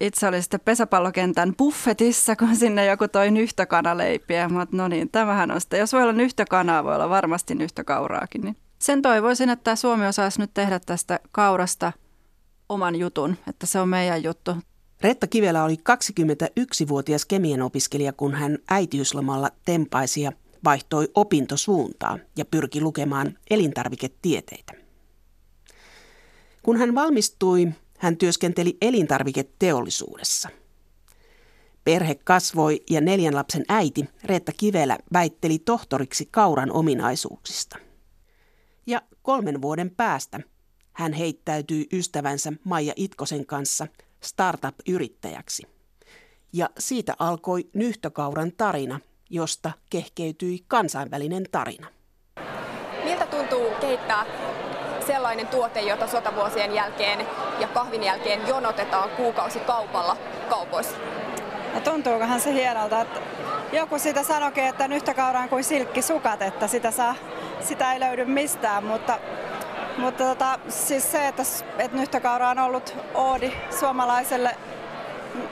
itse oli sitten pesäpallokentän buffetissa, kun sinne joku toi nyhtökanaleipiä. Mä no niin, tämähän on sitten. Jos voi olla nyhtökanaa, voi olla varmasti nyhtökauraakin. Niin sen toivoisin, että Suomi osaisi nyt tehdä tästä kaurasta oman jutun, että se on meidän juttu. Retta Kivelä oli 21-vuotias kemian opiskelija, kun hän äitiyslomalla tempaisi ja vaihtoi opintosuuntaa ja pyrki lukemaan elintarviketieteitä. Kun hän valmistui, hän työskenteli elintarviketeollisuudessa. Perhe kasvoi ja neljän lapsen äiti Reetta Kivelä väitteli tohtoriksi kauran ominaisuuksista. Ja kolmen vuoden päästä hän heittäytyi ystävänsä Maija Itkosen kanssa startup-yrittäjäksi. Ja siitä alkoi Nyhtökauran tarina, josta kehkeytyi kansainvälinen tarina. Miltä tuntuu kehittää sellainen tuote, jota sotavuosien jälkeen ja kahvin jälkeen jonotetaan kuukausi kaupalla kaupoissa? No tuntuukohan se hienolta, että joku sitä sanoikin, että on kuin silkkisukat, että sitä, saa, sitä ei löydy mistään, mutta mutta tota, siis se, että, että nyhtökaura on ollut oodi suomalaiselle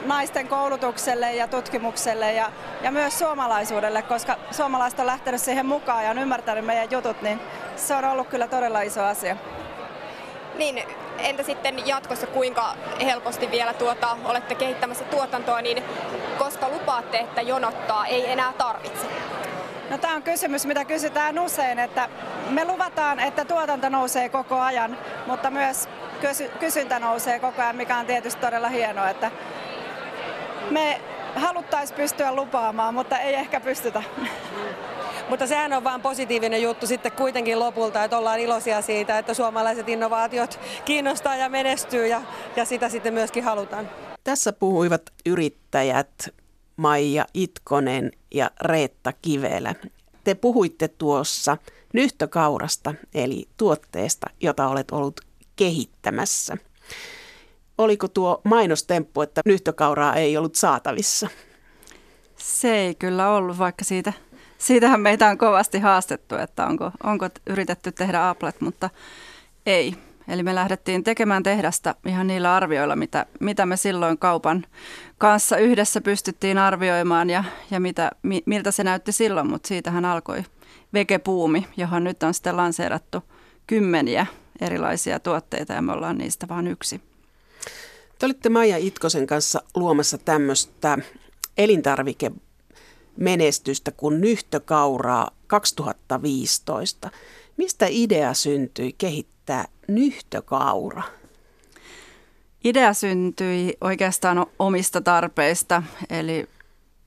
naisten koulutukselle ja tutkimukselle ja, ja myös suomalaisuudelle, koska suomalaiset on lähtenyt siihen mukaan ja on ymmärtänyt meidän jutut, niin se on ollut kyllä todella iso asia. Niin, entä sitten jatkossa kuinka helposti vielä tuota, olette kehittämässä tuotantoa, niin koska lupaatte, että jonottaa ei enää tarvitse? No tämä on kysymys, mitä kysytään usein, että me luvataan, että tuotanto nousee koko ajan, mutta myös kysyntä nousee koko ajan, mikä on tietysti todella hienoa, että me haluttaisiin pystyä lupaamaan, mutta ei ehkä pystytä. Mutta sehän on vain positiivinen juttu sitten kuitenkin lopulta, että ollaan iloisia siitä, että suomalaiset innovaatiot kiinnostaa ja menestyy ja, ja sitä sitten myöskin halutaan. Tässä puhuivat yrittäjät Maija Itkonen ja Reetta Kivelä. Te puhuitte tuossa nyhtökaurasta, eli tuotteesta, jota olet ollut kehittämässä. Oliko tuo mainostemppu, että nyhtökauraa ei ollut saatavissa? Se ei kyllä ollut, vaikka siitä, siitähän meitä on kovasti haastettu, että onko, onko yritetty tehdä aplet, mutta ei. Eli me lähdettiin tekemään tehdasta ihan niillä arvioilla, mitä, mitä me silloin kaupan kanssa yhdessä pystyttiin arvioimaan ja, ja mitä, mi, miltä se näytti silloin, mutta siitähän alkoi vegepuumi, johon nyt on sitten lanseerattu kymmeniä erilaisia tuotteita ja me ollaan niistä vain yksi. Te olitte Maija Itkosen kanssa luomassa tämmöistä elintarvikemenestystä kuin nyhtökauraa 2015. Mistä idea syntyi kehittää nyhtökaura? Idea syntyi oikeastaan omista tarpeista, eli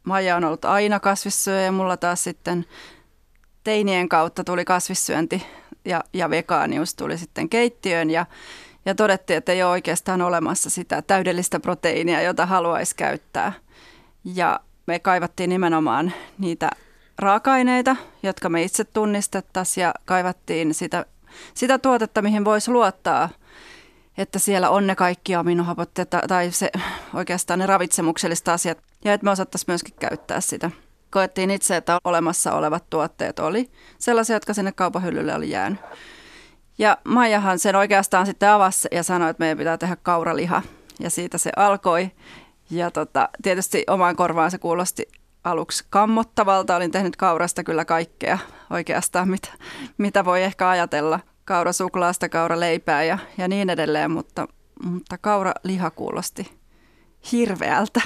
Maija on ollut aina kasvissyöjä ja mulla taas sitten teinien kautta tuli kasvissyönti ja, ja vegaanius tuli sitten keittiöön ja, ja todettiin, että ei ole oikeastaan olemassa sitä täydellistä proteiinia, jota haluaisi käyttää. Ja me kaivattiin nimenomaan niitä raaka-aineita, jotka me itse tunnistettaisiin ja kaivattiin sitä, sitä tuotetta, mihin voisi luottaa, että siellä on ne kaikki aminohapot tai se, oikeastaan ne ravitsemukselliset asiat ja että me osattaisiin myöskin käyttää sitä. Koettiin itse, että olemassa olevat tuotteet oli sellaisia, jotka sinne kaupahyllylle oli jäänyt. Ja Maijahan sen oikeastaan sitten avasi ja sanoi, että meidän pitää tehdä kauraliha. Ja siitä se alkoi. Ja tota, tietysti omaan korvaan se kuulosti aluksi kammottavalta. Olin tehnyt kaurasta kyllä kaikkea oikeastaan, mitä, mitä voi ehkä ajatella. Kaurasuklaasta, kauraleipää ja, ja niin edelleen, mutta, mutta kauraliha kuulosti hirveältä.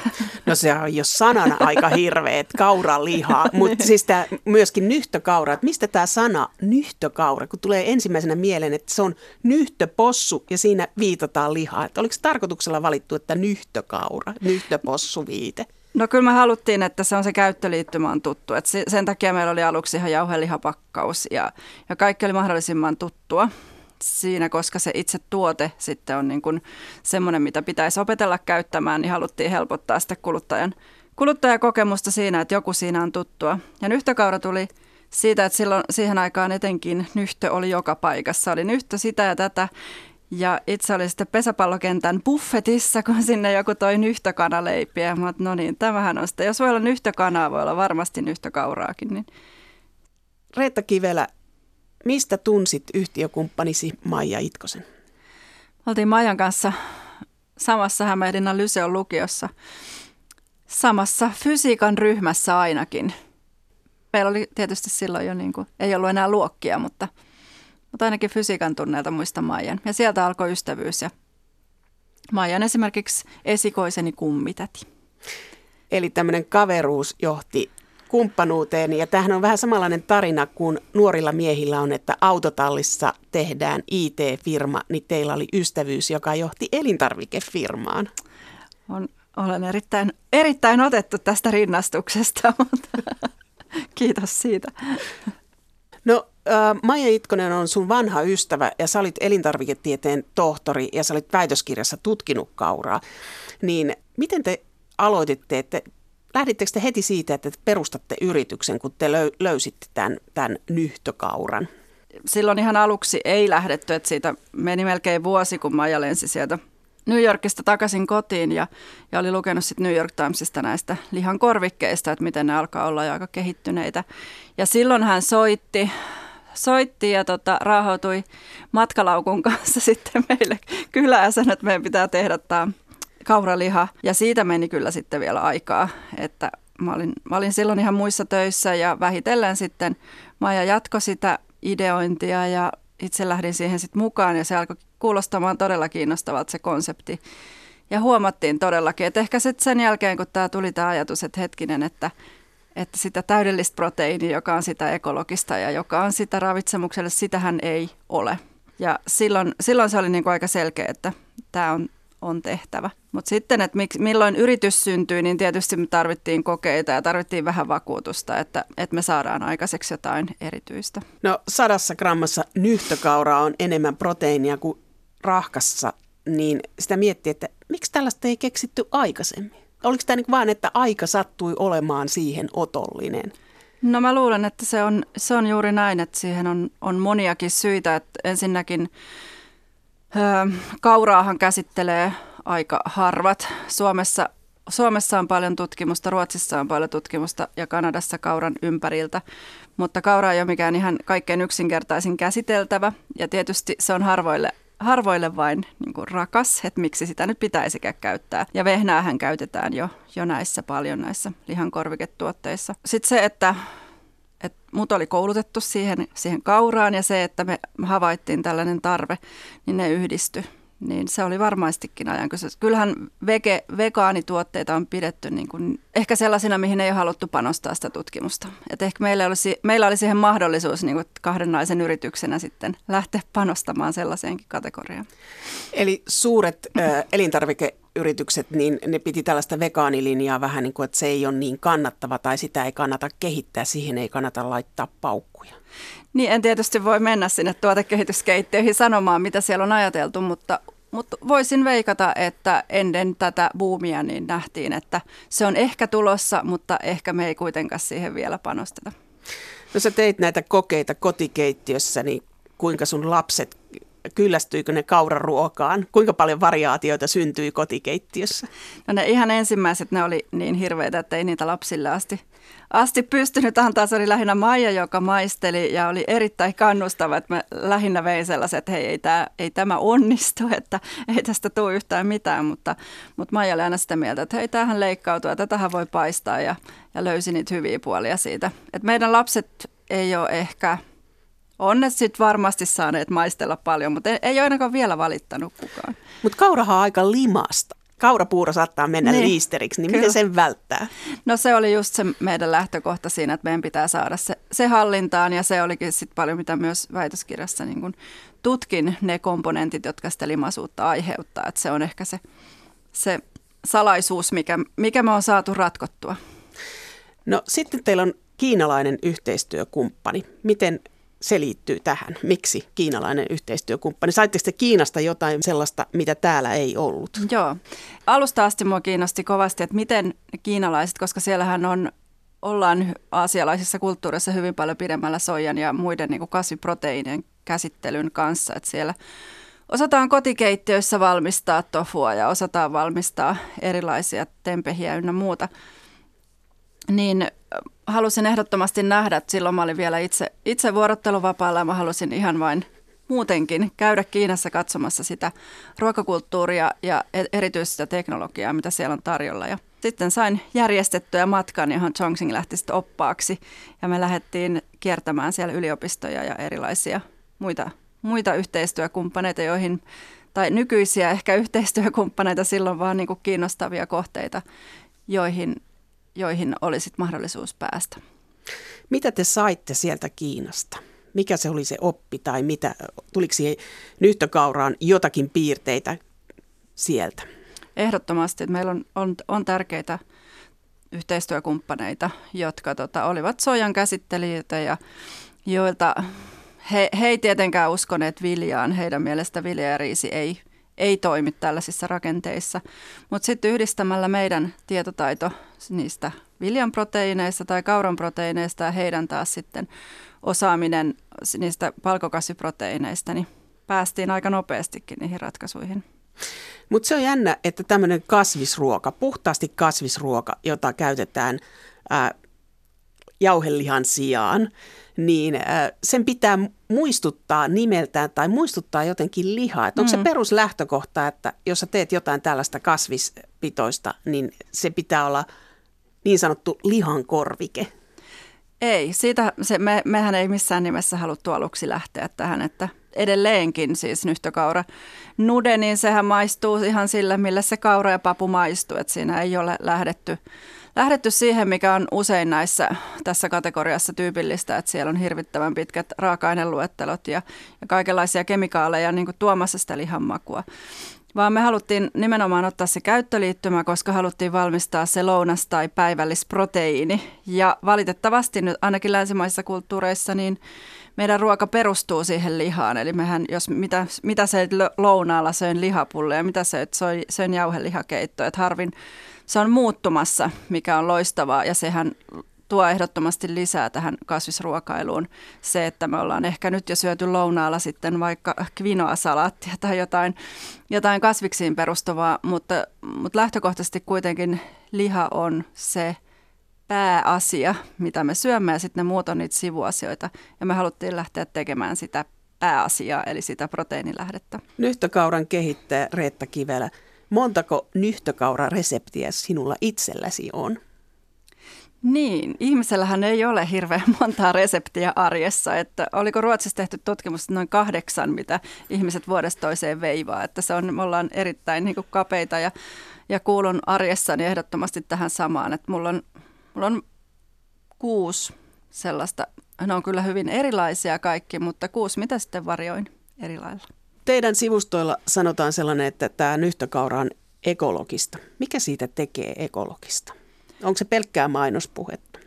No se on jo sanana aika hirveet, kauraliha, mutta siis tämä myöskin nyhtökaura, että mistä tämä sana nyhtökaura, kun tulee ensimmäisenä mieleen, että se on nyhtöpossu ja siinä viitataan lihaa. Että oliko tarkoituksella valittu, että nyhtökaura, nyhtöpossu viite? No kyllä me haluttiin, että se on se käyttöliittymä on tuttu. Et sen takia meillä oli aluksi ihan jauhelihapakkaus ja, ja kaikki oli mahdollisimman tuttua siinä, koska se itse tuote sitten on niin kuin semmoinen, mitä pitäisi opetella käyttämään, niin haluttiin helpottaa sitä kuluttajan, kuluttajakokemusta siinä, että joku siinä on tuttua. Ja nyhtökaura tuli siitä, että silloin siihen aikaan etenkin nyhtö oli joka paikassa. Oli nyhtö sitä ja tätä. Ja itse oli sitten pesäpallokentän buffetissa, kun sinne joku toi nyhtökanaleipiä. Mä no niin, tämähän on sitten, jos voi olla nyhtökanaa, voi olla varmasti nyhtökauraakin. Niin. Reetta Kivelä, Mistä tunsit yhtiökumppanisi Maija Itkosen? Oltiin Maijan kanssa samassa Hämeenlinnan Lyseon lukiossa, samassa fysiikan ryhmässä ainakin. Meillä oli tietysti silloin jo, niin kuin, ei ollut enää luokkia, mutta, mutta ainakin fysiikan tunneilta muista Maijan. Ja sieltä alkoi ystävyys ja Maijan esimerkiksi esikoiseni kummitäti. Eli tämmöinen kaveruus johti kumppanuuteen. Ja tämähän on vähän samanlainen tarina kuin nuorilla miehillä on, että autotallissa tehdään IT-firma, niin teillä oli ystävyys, joka johti elintarvikefirmaan. On, olen erittäin, erittäin otettu tästä rinnastuksesta, mutta kiitos siitä. No Maija Itkonen on sun vanha ystävä ja sä olit elintarviketieteen tohtori ja sä olit väitöskirjassa tutkinut kauraa. Niin miten te aloititte, että lähdittekö te heti siitä, että te perustatte yrityksen, kun te löysitte tämän, tämän nyhtökauran? Silloin ihan aluksi ei lähdetty, että siitä meni melkein vuosi, kun Maija lensi sieltä New Yorkista takaisin kotiin ja, ja oli lukenut sitten New York Timesista näistä lihan korvikkeista, että miten ne alkaa olla jo aika kehittyneitä. Ja silloin hän soitti, soitti ja tota, raahautui matkalaukun kanssa sitten meille kylään sen, että meidän pitää tehdä tämä kauraliha. Ja siitä meni kyllä sitten vielä aikaa, että mä olin, mä olin silloin ihan muissa töissä ja vähitellen sitten Maija jatkoi sitä ideointia ja itse lähdin siihen sitten mukaan ja se alkoi kuulostamaan todella kiinnostavalta se konsepti. Ja huomattiin todellakin, että ehkä sitten sen jälkeen, kun tämä tuli tämä ajatus, että hetkinen, että, että sitä täydellistä proteiinia, joka on sitä ekologista ja joka on sitä ravitsemukselle, sitähän ei ole. Ja silloin, silloin se oli niin kuin aika selkeä, että tämä on on tehtävä. Mutta sitten, että mik, milloin yritys syntyi, niin tietysti me tarvittiin kokeita ja tarvittiin vähän vakuutusta, että, että me saadaan aikaiseksi jotain erityistä. No sadassa grammassa nyhtökauraa on enemmän proteiinia kuin rahkassa, niin sitä miettii, että miksi tällaista ei keksitty aikaisemmin? Oliko tämä niin vaan, että aika sattui olemaan siihen otollinen? No mä luulen, että se on, se on juuri näin, että siihen on, on moniakin syitä. Että ensinnäkin Kauraahan käsittelee aika harvat. Suomessa, Suomessa on paljon tutkimusta, Ruotsissa on paljon tutkimusta ja Kanadassa kauran ympäriltä, mutta kaura ei ole mikään ihan kaikkein yksinkertaisin käsiteltävä ja tietysti se on harvoille harvoille vain niin kuin rakas, että miksi sitä nyt pitäisikään käyttää. Ja vehnäähän käytetään jo, jo näissä paljon näissä lihankorviketuotteissa. Sitten se, että että mut oli koulutettu siihen, siihen kauraan ja se, että me havaittiin tällainen tarve, niin ne yhdistyi. Niin se oli varmastikin ajan kysymys. Kyllähän vege, vegaanituotteita on pidetty niin kuin, ehkä sellaisina, mihin ei ole haluttu panostaa sitä tutkimusta. Et ehkä meillä, olisi, meillä oli siihen mahdollisuus niin kuin kahden naisen yrityksenä sitten lähteä panostamaan sellaiseenkin kategoriaan. Eli suuret äh, elintarvike yritykset, niin ne piti tällaista vegaanilinjaa vähän niin kuin, että se ei ole niin kannattava tai sitä ei kannata kehittää, siihen ei kannata laittaa paukkuja. Niin, en tietysti voi mennä sinne tuotekehityskeittiöihin sanomaan, mitä siellä on ajateltu, mutta, mutta voisin veikata, että ennen tätä buumia niin nähtiin, että se on ehkä tulossa, mutta ehkä me ei kuitenkaan siihen vielä panosteta. No sä teit näitä kokeita kotikeittiössä, niin kuinka sun lapset kyllästyykö ne kauraruokaan? Kuinka paljon variaatioita syntyi kotikeittiössä? No ne ihan ensimmäiset, ne oli niin hirveitä, että ei niitä lapsille asti, asti pystynyt antaa. Se oli lähinnä Maija, joka maisteli ja oli erittäin kannustava, että mä lähinnä vein sellaiset, että hei, ei, tämä, ei tämä onnistu, että ei tästä tule yhtään mitään. Mutta, mutta Maija oli aina sitä mieltä, että hei, tähän leikkautuu ja tätähän voi paistaa ja, ja löysi niitä hyviä puolia siitä. Että meidän lapset ei ole ehkä on ne sitten varmasti saaneet maistella paljon, mutta ei, ei ole ainakaan vielä valittanut kukaan. Mutta kaurahan on aika limasta. Kaurapuuro saattaa mennä niin, liisteriksi, niin kyllä. miten sen välttää? No se oli just se meidän lähtökohta siinä, että meidän pitää saada se, se hallintaan ja se olikin sitten paljon, mitä myös väitöskirjassa niin kun tutkin ne komponentit, jotka sitä limaisuutta aiheuttaa. Että se on ehkä se, se salaisuus, mikä, mikä me on saatu ratkottua. No sitten teillä on kiinalainen yhteistyökumppani. Miten se liittyy tähän. Miksi kiinalainen yhteistyökumppani? Saitteko te Kiinasta jotain sellaista, mitä täällä ei ollut? Joo. Alusta asti mua kiinnosti kovasti, että miten kiinalaiset, koska siellähän on ollaan aasialaisissa kulttuureissa hyvin paljon pidemmällä soijan ja muiden niin kasviproteiinien käsittelyn kanssa. Että siellä osataan kotikeittiöissä valmistaa tofua ja osataan valmistaa erilaisia tempehiä ynnä muuta – niin halusin ehdottomasti nähdä, että silloin mä olin vielä itse, itse vuorotteluvapaalla ja mä halusin ihan vain muutenkin käydä Kiinassa katsomassa sitä ruokakulttuuria ja e- erityisesti teknologiaa, mitä siellä on tarjolla. Ja sitten sain järjestettyä matkan, johon Chongqing lähti sitten oppaaksi ja me lähdettiin kiertämään siellä yliopistoja ja erilaisia muita, muita yhteistyökumppaneita, joihin tai nykyisiä ehkä yhteistyökumppaneita silloin vaan niin kuin kiinnostavia kohteita, joihin, joihin olisi mahdollisuus päästä. Mitä te saitte sieltä Kiinasta? Mikä se oli se oppi tai mitä, tuliko siihen nyhtökauraan jotakin piirteitä sieltä? Ehdottomasti, että meillä on, on, on tärkeitä yhteistyökumppaneita, jotka tota, olivat sojan käsittelijöitä ja joilta he, he ei tietenkään uskoneet viljaan. Heidän mielestä vilja ja riisi ei, ei toimi tällaisissa rakenteissa. Mutta sitten yhdistämällä meidän tietotaito niistä viljan proteiineista tai kauran proteiineista ja heidän taas sitten osaaminen niistä palkokasviproteiineista, niin päästiin aika nopeastikin niihin ratkaisuihin. Mutta se on jännä, että tämmöinen kasvisruoka, puhtaasti kasvisruoka, jota käytetään ää, jauhelihan sijaan, niin ää, sen pitää muistuttaa nimeltään tai muistuttaa jotenkin lihaa. Että onko mm. se peruslähtökohta, että jos sä teet jotain tällaista kasvispitoista, niin se pitää olla niin sanottu lihan korvike? Ei, siitä se, me, mehän ei missään nimessä haluttu aluksi lähteä tähän, että edelleenkin siis nyhtökaura nude, niin sehän maistuu ihan sillä, millä se kaura ja papu maistuu, että siinä ei ole lähdetty, lähdetty siihen, mikä on usein näissä tässä kategoriassa tyypillistä, että siellä on hirvittävän pitkät raaka-aineluettelot ja, ja kaikenlaisia kemikaaleja niin kuin tuomassa sitä lihanmakua vaan me haluttiin nimenomaan ottaa se käyttöliittymä, koska haluttiin valmistaa se lounas- tai päivällisproteiini. Ja valitettavasti nyt ainakin länsimaisissa kulttuureissa niin meidän ruoka perustuu siihen lihaan. Eli mehän, jos mitä, mitä se lounaalla söin lihapulle ja mitä söit, söin jauhelihakeitto. Että harvin se on muuttumassa, mikä on loistavaa ja sehän tuo ehdottomasti lisää tähän kasvisruokailuun se, että me ollaan ehkä nyt jo syöty lounaalla sitten vaikka kvinoa-salaattia tai jotain, jotain kasviksiin perustuvaa, mutta, mutta lähtökohtaisesti kuitenkin liha on se pääasia, mitä me syömme ja sitten ne muut on niitä sivuasioita ja me haluttiin lähteä tekemään sitä pääasiaa, eli sitä proteiinilähdettä. Nyhtökauran kehittäjä Reetta Kivelä, montako nyhtökaura-reseptiä sinulla itselläsi on? Niin, ihmisellähän ei ole hirveän montaa reseptiä arjessa, että oliko Ruotsissa tehty tutkimus noin kahdeksan, mitä ihmiset vuodesta toiseen veivaa, että se on, me ollaan erittäin niin kuin kapeita ja, ja kuulun arjessani ehdottomasti tähän samaan, että mulla on, mulla on kuusi sellaista, ne on kyllä hyvin erilaisia kaikki, mutta kuusi, mitä sitten varjoin eri lailla. Teidän sivustoilla sanotaan sellainen, että tämä nyhtökaura on ekologista. Mikä siitä tekee ekologista? Onko se pelkkää mainospuhetta?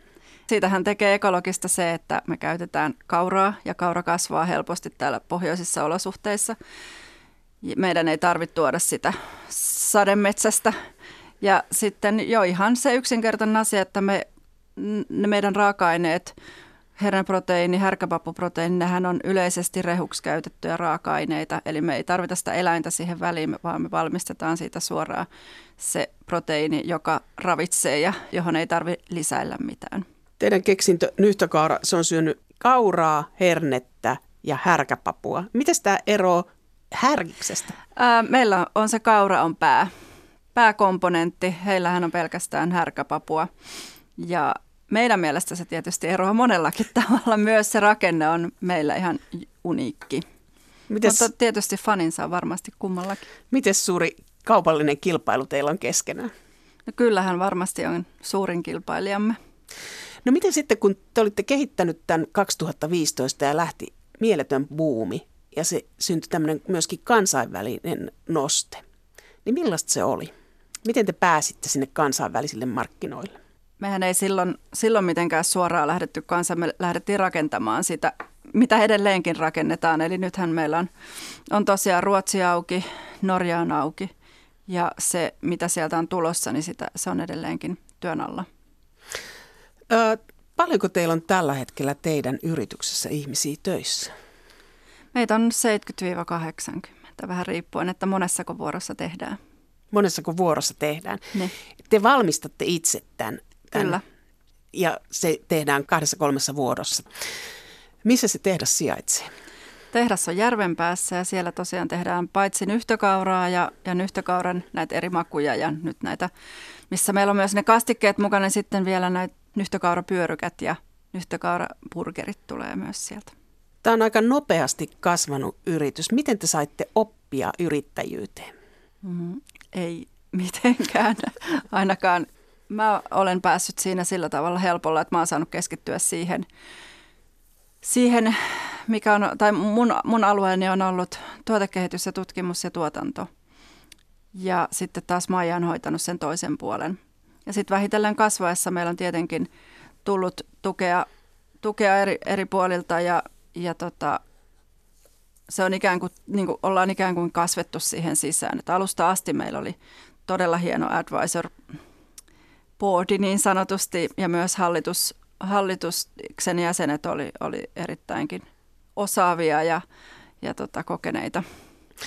Siitähän tekee ekologista se, että me käytetään kauraa ja kaura kasvaa helposti täällä pohjoisissa olosuhteissa. Meidän ei tarvitse tuoda sitä sademetsästä. Ja sitten jo ihan se yksinkertainen asia, että me, ne meidän raaka-aineet Herneproteiini, härkäpapuproteiini, nehän on yleisesti rehuksi käytettyjä raaka-aineita, eli me ei tarvita sitä eläintä siihen väliin, vaan me valmistetaan siitä suoraan se proteiini, joka ravitsee ja johon ei tarvitse lisäillä mitään. Teidän keksintö nyhtökaura, se on syönyt kauraa, hernettä ja härkäpapua. Miten tämä ero härkiksestä? Meillä on se kaura on pää, pääkomponentti. Heillähän on pelkästään härkäpapua. Ja meidän mielestä se tietysti eroaa monellakin tavalla. Myös se rakenne on meillä ihan uniikki. Mites, Mutta tietysti faninsa on varmasti kummallakin. Miten suuri kaupallinen kilpailu teillä on keskenään? No kyllähän varmasti on suurin kilpailijamme. No miten sitten, kun te olitte kehittänyt tämän 2015 ja lähti mieletön buumi ja se syntyi tämmöinen myöskin kansainvälinen noste, niin millaista se oli? Miten te pääsitte sinne kansainvälisille markkinoille? mehän ei silloin, silloin mitenkään suoraan lähdetty kanssa, me lähdettiin rakentamaan sitä, mitä edelleenkin rakennetaan. Eli nythän meillä on, on tosiaan Ruotsi auki, Norja on auki ja se, mitä sieltä on tulossa, niin sitä, se on edelleenkin työn alla. Ö, paljonko teillä on tällä hetkellä teidän yrityksessä ihmisiä töissä? Meitä on 70-80, vähän riippuen, että monessako vuorossa tehdään. Monessako vuorossa tehdään. Ne. Te valmistatte itse tämän Tämän. Kyllä. Ja se tehdään kahdessa kolmessa vuodossa. Missä se tehdas sijaitsee? tehdas on järven päässä ja siellä tosiaan tehdään paitsi nyhtökauraa ja, ja nyhtökauran näitä eri makuja ja nyt näitä, missä meillä on myös ne kastikkeet mukana, niin sitten vielä näitä nyhtökaurapyörykät ja nyhtökauraburgerit tulee myös sieltä. Tämä on aika nopeasti kasvanut yritys. Miten te saitte oppia yrittäjyyteen? Mm, ei mitenkään. Ainakaan mä olen päässyt siinä sillä tavalla helpolla, että mä oon saanut keskittyä siihen, siihen mikä on, tai mun, mun alueeni on ollut tuotekehitys ja tutkimus ja tuotanto. Ja sitten taas Maija on hoitanut sen toisen puolen. Ja sitten vähitellen kasvaessa meillä on tietenkin tullut tukea, tukea eri, eri puolilta ja, ja tota, se on ikään kuin, niin kuin, ollaan ikään kuin kasvettu siihen sisään. Että alusta asti meillä oli todella hieno advisor boardi niin sanotusti ja myös hallitus, hallituksen jäsenet oli, oli erittäinkin osaavia ja, ja tota, kokeneita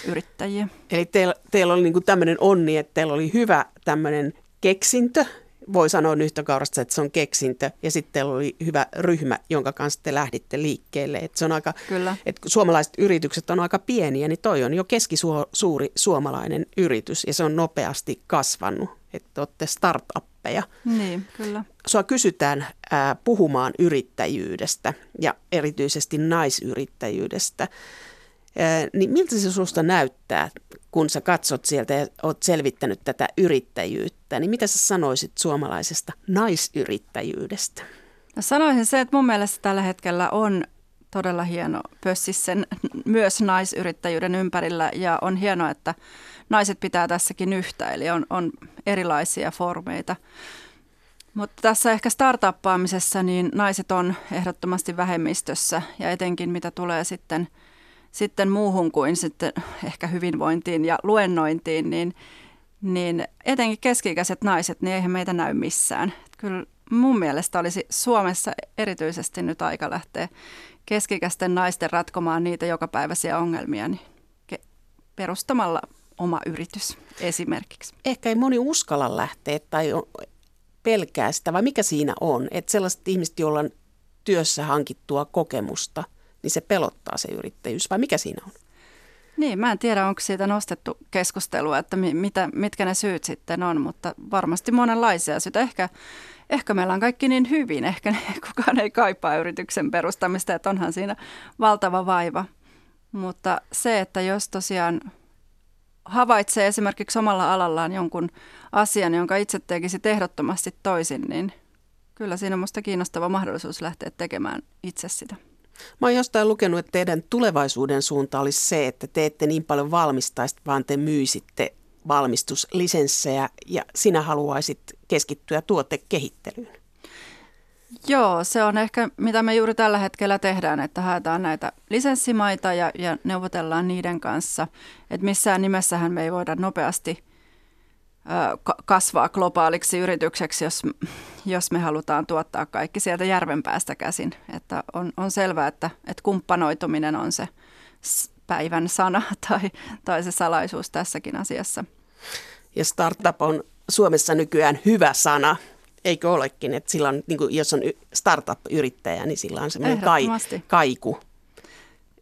yrittäjiä. Eli teillä, teillä oli niin tämmöinen onni, että teillä oli hyvä tämmöinen keksintö, voi sanoa nyhtökaurasta, että se on keksintö. Ja sitten oli hyvä ryhmä, jonka kanssa te lähditte liikkeelle. Että se on aika, Kyllä. Että suomalaiset yritykset on aika pieniä, niin toi on jo keskisuuri suomalainen yritys ja se on nopeasti kasvanut. Että olette startuppeja. Niin, kyllä. Sua kysytään ää, puhumaan yrittäjyydestä ja erityisesti naisyrittäjyydestä. Niin miltä se susta näyttää, kun sä katsot sieltä ja oot selvittänyt tätä yrittäjyyttä, niin mitä sä sanoisit suomalaisesta naisyrittäjyydestä? No sanoisin se, että mun mielestä tällä hetkellä on todella hieno pössis sen myös naisyrittäjyyden ympärillä ja on hienoa, että naiset pitää tässäkin yhtä, eli on, on erilaisia formeita. Mutta tässä ehkä startuppaamisessa niin naiset on ehdottomasti vähemmistössä ja etenkin mitä tulee sitten – sitten muuhun kuin sitten ehkä hyvinvointiin ja luennointiin, niin, niin etenkin keski-ikäiset naiset, niin eihän meitä näy missään. Kyllä mun mielestä olisi Suomessa erityisesti nyt aika lähteä keskikäisten naisten ratkomaan niitä jokapäiväisiä ongelmia niin perustamalla oma yritys esimerkiksi. Ehkä ei moni uskalla lähteä tai pelkää sitä, vai mikä siinä on? Että sellaiset ihmiset, joilla on työssä hankittua kokemusta – niin se pelottaa se yrittäjyys, vai mikä siinä on? Niin, mä en tiedä, onko siitä nostettu keskustelua, että mitä, mitkä ne syyt sitten on, mutta varmasti monenlaisia syitä. Ehkä, ehkä meillä on kaikki niin hyvin, ehkä ne, kukaan ei kaipaa yrityksen perustamista, että onhan siinä valtava vaiva. Mutta se, että jos tosiaan havaitsee esimerkiksi omalla alallaan jonkun asian, jonka itse tekisi ehdottomasti toisin, niin kyllä siinä on minusta kiinnostava mahdollisuus lähteä tekemään itse sitä. Mä oon jostain lukenut, että teidän tulevaisuuden suunta olisi se, että te ette niin paljon valmistaisi, vaan te myisitte valmistuslisenssejä ja sinä haluaisit keskittyä tuotekehittelyyn. Joo, se on ehkä mitä me juuri tällä hetkellä tehdään, että haetaan näitä lisenssimaita ja, ja neuvotellaan niiden kanssa. Että missään nimessähän me ei voida nopeasti kasvaa globaaliksi yritykseksi, jos, jos me halutaan tuottaa kaikki sieltä järven päästä käsin. Että on, on selvää, että, että kumppanoituminen on se päivän sana tai, tai se salaisuus tässäkin asiassa. Ja startup on Suomessa nykyään hyvä sana, eikö olekin? Että sillä on, niin kuin, jos on startup-yrittäjä, niin sillä on semmoinen kai, kaiku.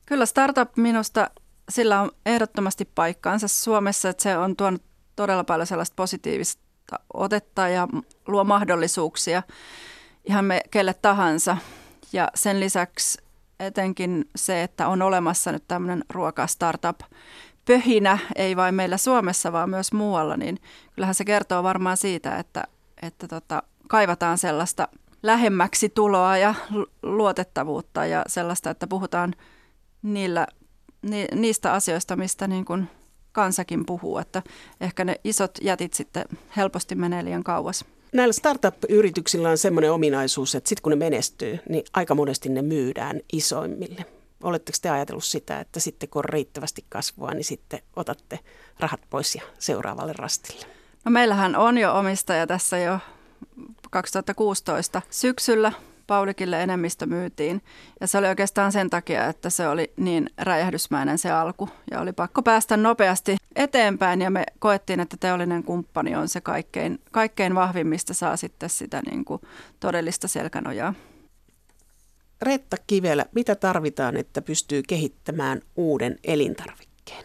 Kyllä startup minusta, sillä on ehdottomasti paikkaansa Suomessa, että se on tuonut todella paljon sellaista positiivista otetta ja luo mahdollisuuksia ihan me kelle tahansa. Ja sen lisäksi etenkin se, että on olemassa nyt tämmöinen ruokastartup pöhinä, ei vain meillä Suomessa, vaan myös muualla, niin kyllähän se kertoo varmaan siitä, että, että tota, kaivataan sellaista lähemmäksi tuloa ja luotettavuutta ja sellaista, että puhutaan niillä, ni, niistä asioista, mistä niin kuin kansakin puhuu, että ehkä ne isot jätit sitten helposti menee liian kauas. Näillä startup-yrityksillä on semmoinen ominaisuus, että sitten kun ne menestyy, niin aika monesti ne myydään isoimmille. Oletteko te ajatellut sitä, että sitten kun on riittävästi kasvua, niin sitten otatte rahat pois ja seuraavalle rastille? No meillähän on jo omistaja tässä jo 2016 syksyllä Paulikille enemmistö myytiin. Ja se oli oikeastaan sen takia, että se oli niin räjähdysmäinen se alku. Ja oli pakko päästä nopeasti eteenpäin ja me koettiin, että teollinen kumppani on se kaikkein, kaikkein vahvimmista saa sitten sitä niin kuin todellista selkänojaa. Retta Kivelä, mitä tarvitaan, että pystyy kehittämään uuden elintarvikkeen?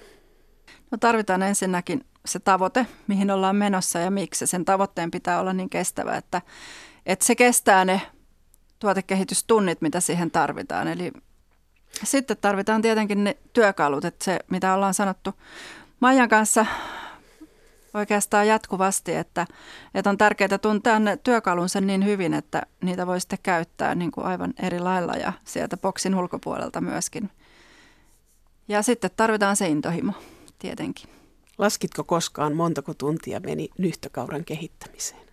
No tarvitaan ensinnäkin se tavoite, mihin ollaan menossa ja miksi. Sen tavoitteen pitää olla niin kestävä, että, että se kestää ne tuotekehitystunnit, mitä siihen tarvitaan. Eli sitten tarvitaan tietenkin ne työkalut, että se mitä ollaan sanottu Maijan kanssa oikeastaan jatkuvasti, että, että on tärkeää tuntea ne työkalunsa niin hyvin, että niitä voi sitten käyttää niin kuin aivan eri lailla ja sieltä boksin ulkopuolelta myöskin. Ja sitten tarvitaan se intohimo tietenkin. Laskitko koskaan montako tuntia meni nyhtökauran kehittämiseen?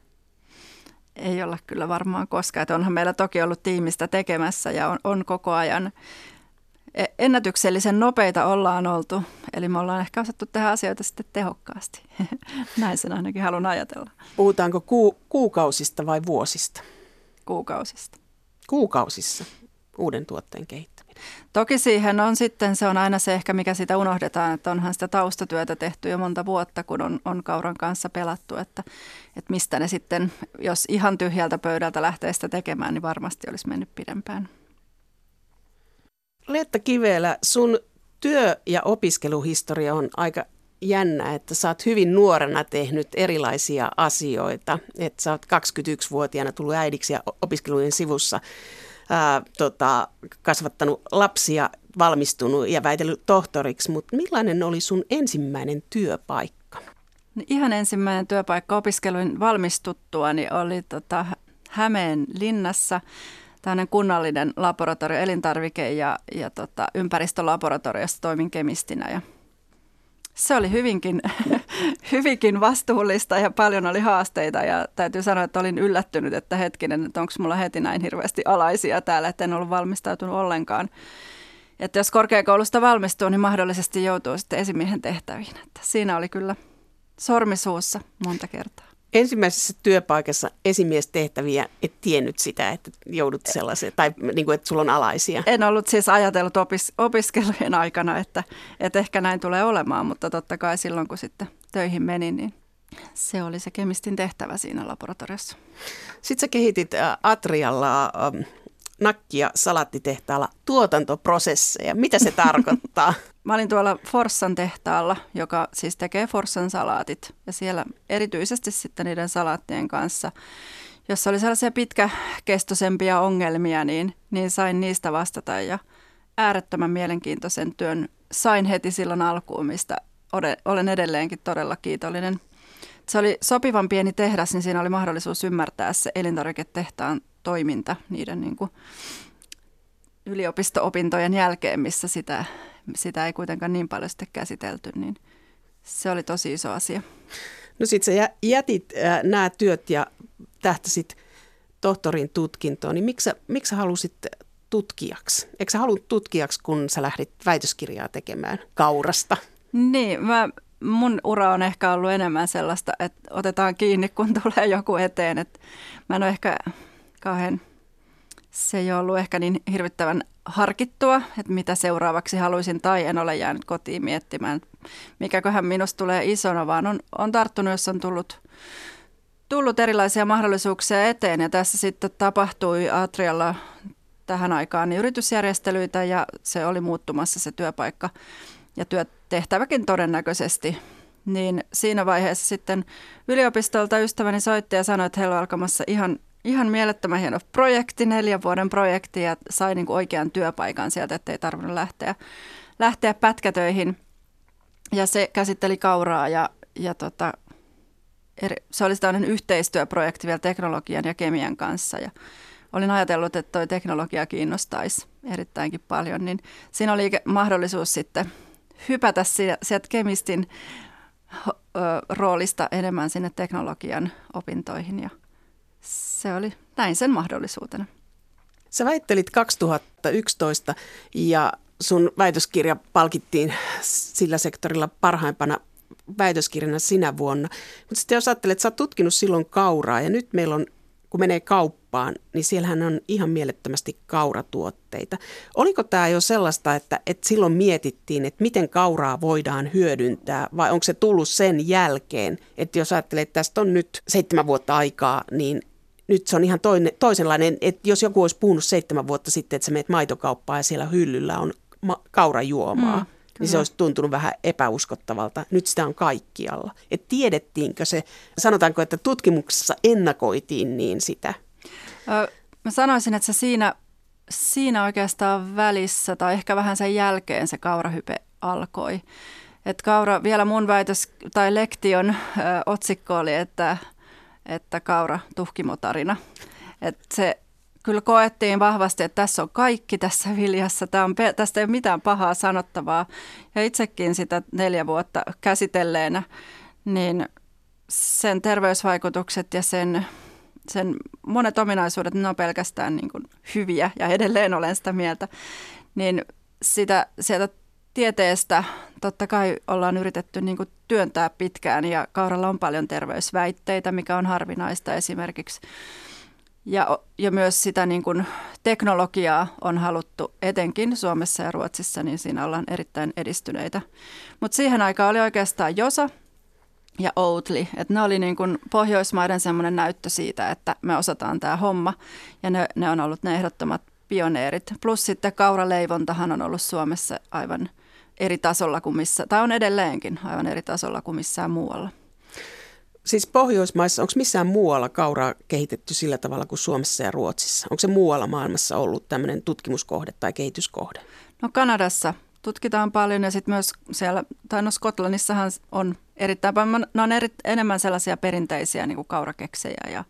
Ei olla kyllä varmaan koskaan. Että onhan meillä toki ollut tiimistä tekemässä ja on, on koko ajan e, ennätyksellisen nopeita ollaan oltu. Eli me ollaan ehkä osattu tehdä asioita sitten tehokkaasti. Näin sen ainakin haluan ajatella. Puhutaanko ku, kuukausista vai vuosista? Kuukausista. Kuukausissa uuden tuotteen kehittäminen. Toki siihen on sitten, se on aina se ehkä mikä sitä unohdetaan, että onhan sitä taustatyötä tehty jo monta vuotta, kun on, on kauran kanssa pelattu, että, että mistä ne sitten, jos ihan tyhjältä pöydältä lähtee sitä tekemään, niin varmasti olisi mennyt pidempään. Leetta Kivelä, sun työ- ja opiskeluhistoria on aika jännä, että sä oot hyvin nuorena tehnyt erilaisia asioita. Että sä oot 21-vuotiaana tullut äidiksi ja opiskelujen sivussa ää, tota, kasvattanut lapsia, valmistunut ja väitellyt tohtoriksi, mutta millainen oli sun ensimmäinen työpaikka? No ihan ensimmäinen työpaikka opiskelun valmistuttua niin oli tota Hämeen linnassa tämmöinen kunnallinen laboratorio, elintarvike- ja, ja tota, ympäristölaboratoriossa toimin kemistinä ja se oli hyvinkin, hyvinkin vastuullista ja paljon oli haasteita ja täytyy sanoa, että olin yllättynyt, että hetkinen, että onko mulla heti näin hirveästi alaisia täällä, että en ollut valmistautunut ollenkaan. Että jos korkeakoulusta valmistuu, niin mahdollisesti joutuu sitten esimiehen tehtäviin. Että siinä oli kyllä sormisuussa monta kertaa ensimmäisessä työpaikassa esimiestehtäviä et tiennyt sitä, että joudut sellaiseen, tai niin kuin, että sulla on alaisia? En ollut siis ajatellut opis, opiskelujen aikana, että, että ehkä näin tulee olemaan, mutta totta kai silloin kun sitten töihin menin, niin se oli se kemistin tehtävä siinä laboratoriossa. Sitten sä kehitit Atrialla nakkia salattitehtaalla tuotantoprosesseja. Mitä se tarkoittaa? Mä olin tuolla Forssan tehtaalla, joka siis tekee Forssan salaatit. Ja siellä erityisesti sitten niiden salaattien kanssa, jos oli sellaisia pitkäkestoisempia ongelmia, niin, niin sain niistä vastata. Ja äärettömän mielenkiintoisen työn sain heti silloin alkuun, mistä olen edelleenkin todella kiitollinen. Se oli sopivan pieni tehdas, niin siinä oli mahdollisuus ymmärtää se elintarviketehtaan toiminta niiden niin kuin yliopisto-opintojen jälkeen, missä sitä, sitä ei kuitenkaan niin paljon sitten käsitelty, niin se oli tosi iso asia. No sit sä jätit äh, nämä työt ja tähtäsit tohtorin tutkintoon, niin miksi, miksi sä halusit tutkijaksi? Eikö sä halunnut tutkijaksi, kun sä lähdit väitöskirjaa tekemään kaurasta? Niin, mä, mun ura on ehkä ollut enemmän sellaista, että otetaan kiinni, kun tulee joku eteen. Että mä en ole ehkä kauhean, se ei ollut ehkä niin hirvittävän harkittua, että mitä seuraavaksi haluaisin tai en ole jäänyt kotiin miettimään, mikäköhän minusta tulee isona, vaan on, on tarttunut, jos on tullut, tullut erilaisia mahdollisuuksia eteen. Ja tässä sitten tapahtui Atrialla tähän aikaan niin yritysjärjestelyitä ja se oli muuttumassa se työpaikka ja työtehtäväkin todennäköisesti. Niin siinä vaiheessa sitten yliopistolta ystäväni soitti ja sanoi, että heillä on alkamassa ihan ihan mielettömän hieno projekti, neljän vuoden projekti ja sai niin kuin oikean työpaikan sieltä, ettei tarvinnut lähteä, lähteä pätkätöihin. Ja se käsitteli kauraa ja, ja tota, eri, se oli tällainen yhteistyöprojekti vielä teknologian ja kemian kanssa ja olin ajatellut, että toi teknologia kiinnostaisi erittäinkin paljon, niin siinä oli mahdollisuus sitten hypätä sieltä kemistin roolista enemmän sinne teknologian opintoihin ja se oli näin sen mahdollisuutena. Sä väittelit 2011 ja sun väitöskirja palkittiin sillä sektorilla parhaimpana väitöskirjana sinä vuonna. Mutta sitten jos ajattelet, että sä oot tutkinut silloin kauraa ja nyt meillä on, kun menee kauppaan, niin siellähän on ihan mielettömästi kauratuotteita. Oliko tämä jo sellaista, että, että silloin mietittiin, että miten kauraa voidaan hyödyntää vai onko se tullut sen jälkeen, että jos ajattelet, että tästä on nyt seitsemän vuotta aikaa, niin nyt se on ihan toinen, toisenlainen, että jos joku olisi puhunut seitsemän vuotta sitten, että sä meet maitokauppaan ja siellä hyllyllä on ma- kaurajuomaa, mm, niin se olisi tuntunut vähän epäuskottavalta. Nyt sitä on kaikkialla. Et tiedettiinkö se, sanotaanko, että tutkimuksessa ennakoitiin niin sitä? Ö, mä sanoisin, että se siinä, siinä oikeastaan välissä tai ehkä vähän sen jälkeen se kaurahype alkoi. Et kaura, vielä mun väitös tai lektion ö, otsikko oli, että, että kaura tuhkimotarina. Et se kyllä koettiin vahvasti, että tässä on kaikki tässä viljassa, Tämä on, tästä ei ole mitään pahaa sanottavaa. Ja itsekin sitä neljä vuotta käsitelleenä, niin sen terveysvaikutukset ja sen, sen monet ominaisuudet, ne on pelkästään niin kuin hyviä ja edelleen olen sitä mieltä. Niin sitä, sieltä tieteestä totta kai ollaan yritetty niin kuin työntää pitkään ja kauralla on paljon terveysväitteitä, mikä on harvinaista esimerkiksi. Ja, ja myös sitä niin kuin teknologiaa on haluttu etenkin Suomessa ja Ruotsissa, niin siinä ollaan erittäin edistyneitä. Mutta siihen aikaan oli oikeastaan Josa ja Oatly, että ne oli niin kuin Pohjoismaiden semmoinen näyttö siitä, että me osataan tämä homma ja ne, ne on ollut ne ehdottomat pioneerit. Plus sitten kauraleivontahan on ollut Suomessa aivan – eri tasolla kuin missä, tai on edelleenkin aivan eri tasolla kuin missään muualla. Siis Pohjoismaissa, onko missään muualla kauraa kehitetty sillä tavalla kuin Suomessa ja Ruotsissa? Onko se muualla maailmassa ollut tämmöinen tutkimuskohde tai kehityskohde? No Kanadassa tutkitaan paljon ja sitten myös siellä, tai no Skotlannissahan on erittäin paljon, ne on eri, enemmän sellaisia perinteisiä niin kuin kaurakeksejä ja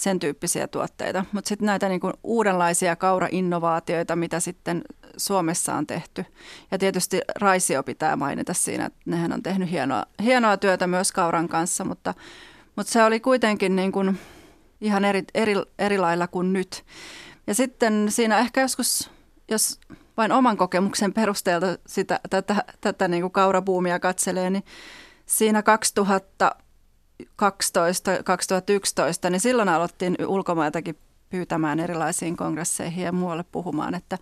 sen tyyppisiä tuotteita. Mutta sitten näitä niin kuin uudenlaisia kaurainnovaatioita, mitä sitten Suomessa on tehty. Ja tietysti Raisio pitää mainita siinä, että nehän on tehnyt hienoa, hienoa työtä myös kauran kanssa, mutta, mutta se oli kuitenkin niin kuin ihan eri, eri, eri lailla kuin nyt. Ja sitten siinä ehkä joskus, jos vain oman kokemuksen perusteelta sitä, tätä, tätä niin kuin kaurabuumia katselee, niin siinä 2000 2012-2011, niin silloin aloittiin ulkomailtakin pyytämään erilaisiin kongresseihin ja muualle puhumaan, että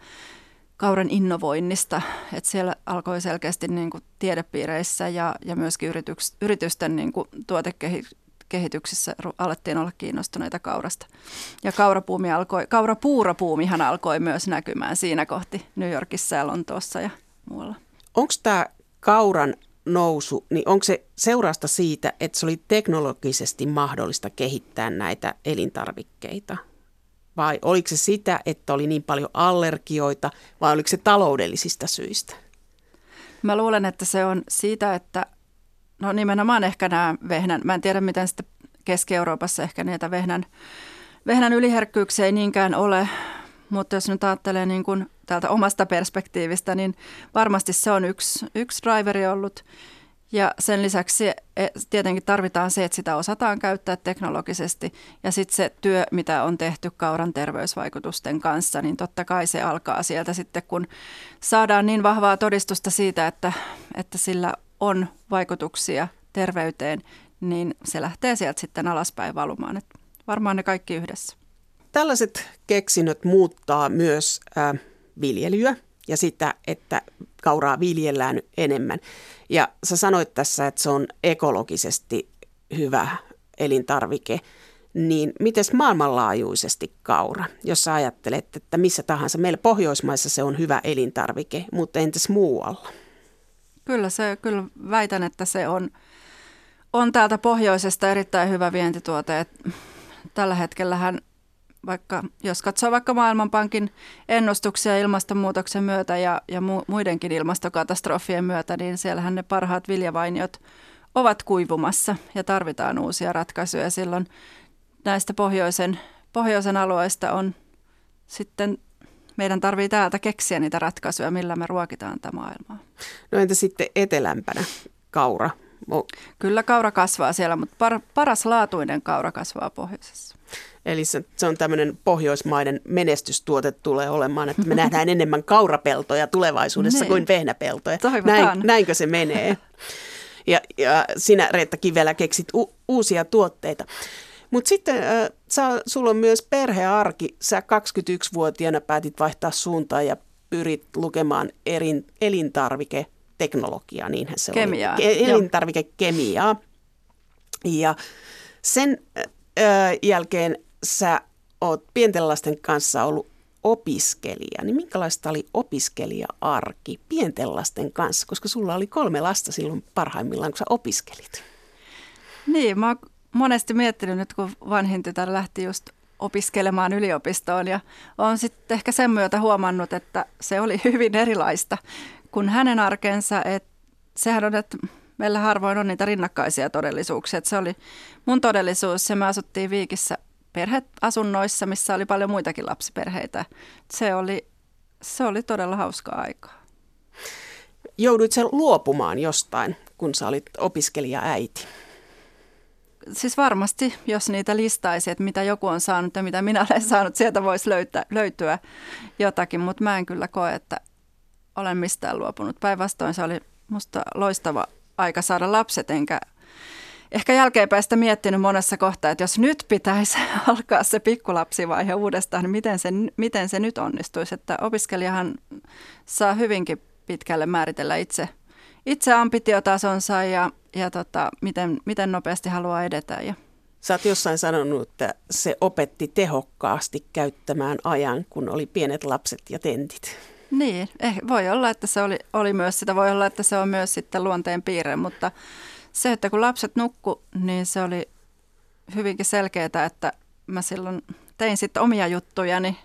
kauran innovoinnista, että siellä alkoi selkeästi niin kuin tiedepiireissä ja, ja myöskin yrityks, yritysten niin kuin tuotekehityksessä alettiin olla kiinnostuneita kaurasta. Ja kaurapuumi alkoi, kaurapuurapuumihan alkoi myös näkymään siinä kohti New Yorkissa ja Lontoossa ja muualla. Onko tämä kauran nousu, niin onko se seurausta siitä, että se oli teknologisesti mahdollista kehittää näitä elintarvikkeita? Vai oliko se sitä, että oli niin paljon allergioita, vai oliko se taloudellisista syistä? Mä luulen, että se on siitä, että no nimenomaan ehkä nämä vehnän, mä en tiedä miten sitten Keski-Euroopassa ehkä niitä vehnän, vehnän yliherkkyyksiä ei niinkään ole, mutta jos nyt ajattelee niin kuin täältä omasta perspektiivistä, niin varmasti se on yksi, yksi driveri ollut. Ja sen lisäksi e, tietenkin tarvitaan se, että sitä osataan käyttää teknologisesti. Ja sitten se työ, mitä on tehty kauran terveysvaikutusten kanssa, niin totta kai se alkaa sieltä sitten, kun saadaan niin vahvaa todistusta siitä, että, että sillä on vaikutuksia terveyteen, niin se lähtee sieltä sitten alaspäin valumaan. Et varmaan ne kaikki yhdessä. Tällaiset keksinnöt muuttaa myös viljelyä ja sitä, että kauraa viljellään enemmän. Ja sä sanoit tässä, että se on ekologisesti hyvä elintarvike. Niin miten maailmanlaajuisesti kaura, jos sä ajattelet, että missä tahansa, meillä Pohjoismaissa se on hyvä elintarvike, mutta entäs muualla? Kyllä, se, kyllä väitän, että se on, on täältä pohjoisesta erittäin hyvä vientituote. Tällä hetkellähän vaikka jos katsoo vaikka Maailmanpankin ennustuksia ilmastonmuutoksen myötä ja, ja mu, muidenkin ilmastokatastrofien myötä, niin siellähän ne parhaat viljavainiot ovat kuivumassa ja tarvitaan uusia ratkaisuja. Silloin näistä pohjoisen, pohjoisen alueista on sitten meidän tarvii täältä keksiä niitä ratkaisuja, millä me ruokitaan tätä maailmaa. No entä sitten etelämpänä kaura? Kyllä kaura kasvaa siellä, mutta par, paras laatuinen kaura kasvaa pohjoisessa. Eli se, se on tämmöinen pohjoismainen menestystuote tulee olemaan, että me nähdään enemmän kaurapeltoja tulevaisuudessa niin. kuin vehnäpeltoja. Näin, näinkö se menee? Ja, ja sinä Reetta Kivelä keksit u, uusia tuotteita. Mutta sitten äh, sä, sulla on myös perhearki. Sä 21-vuotiaana päätit vaihtaa suuntaa ja pyrit lukemaan erin, elintarviketeknologiaa, niinhän se Kemiaa. oli. Elintarvikekemiaa. Ja sen jälkeen sä oot pienten lasten kanssa ollut opiskelija, niin minkälaista oli opiskelija-arki pienten lasten kanssa? Koska sulla oli kolme lasta silloin parhaimmillaan, kun sä opiskelit. Niin, mä oon monesti miettinyt nyt, kun vanhin tytär lähti just opiskelemaan yliopistoon ja on sitten ehkä sen myötä huomannut, että se oli hyvin erilaista kuin hänen arkensa. Että sehän on, että meillä harvoin on niitä rinnakkaisia todellisuuksia. Että se oli mun todellisuus ja me asuttiin Viikissä perheasunnoissa, missä oli paljon muitakin lapsiperheitä. Se oli, se oli todella hauskaa aikaa. Jouduit sä luopumaan jostain, kun sä olit opiskelija-äiti? Siis varmasti, jos niitä listaisi, että mitä joku on saanut ja mitä minä olen saanut, sieltä voisi löytää, löytyä jotakin, mutta mä en kyllä koe, että olen mistään luopunut. Päinvastoin se oli musta loistava aika saada lapset, enkä ehkä jälkeenpäin sitä miettinyt monessa kohtaa, että jos nyt pitäisi alkaa se pikkulapsivaihe uudestaan, niin miten se, miten se nyt onnistuisi. Että opiskelijahan saa hyvinkin pitkälle määritellä itse, itse ambitiotasonsa ja, ja tota, miten, miten nopeasti haluaa edetä. Ja. Sä oot jossain sanonut, että se opetti tehokkaasti käyttämään ajan, kun oli pienet lapset ja tentit. Niin, eh, voi olla, että se oli, oli myös sitä, voi olla, että se on myös sitten luonteen piirre, mutta se, että kun lapset nukku, niin se oli hyvinkin selkeää, että mä silloin tein sitten omia juttujani,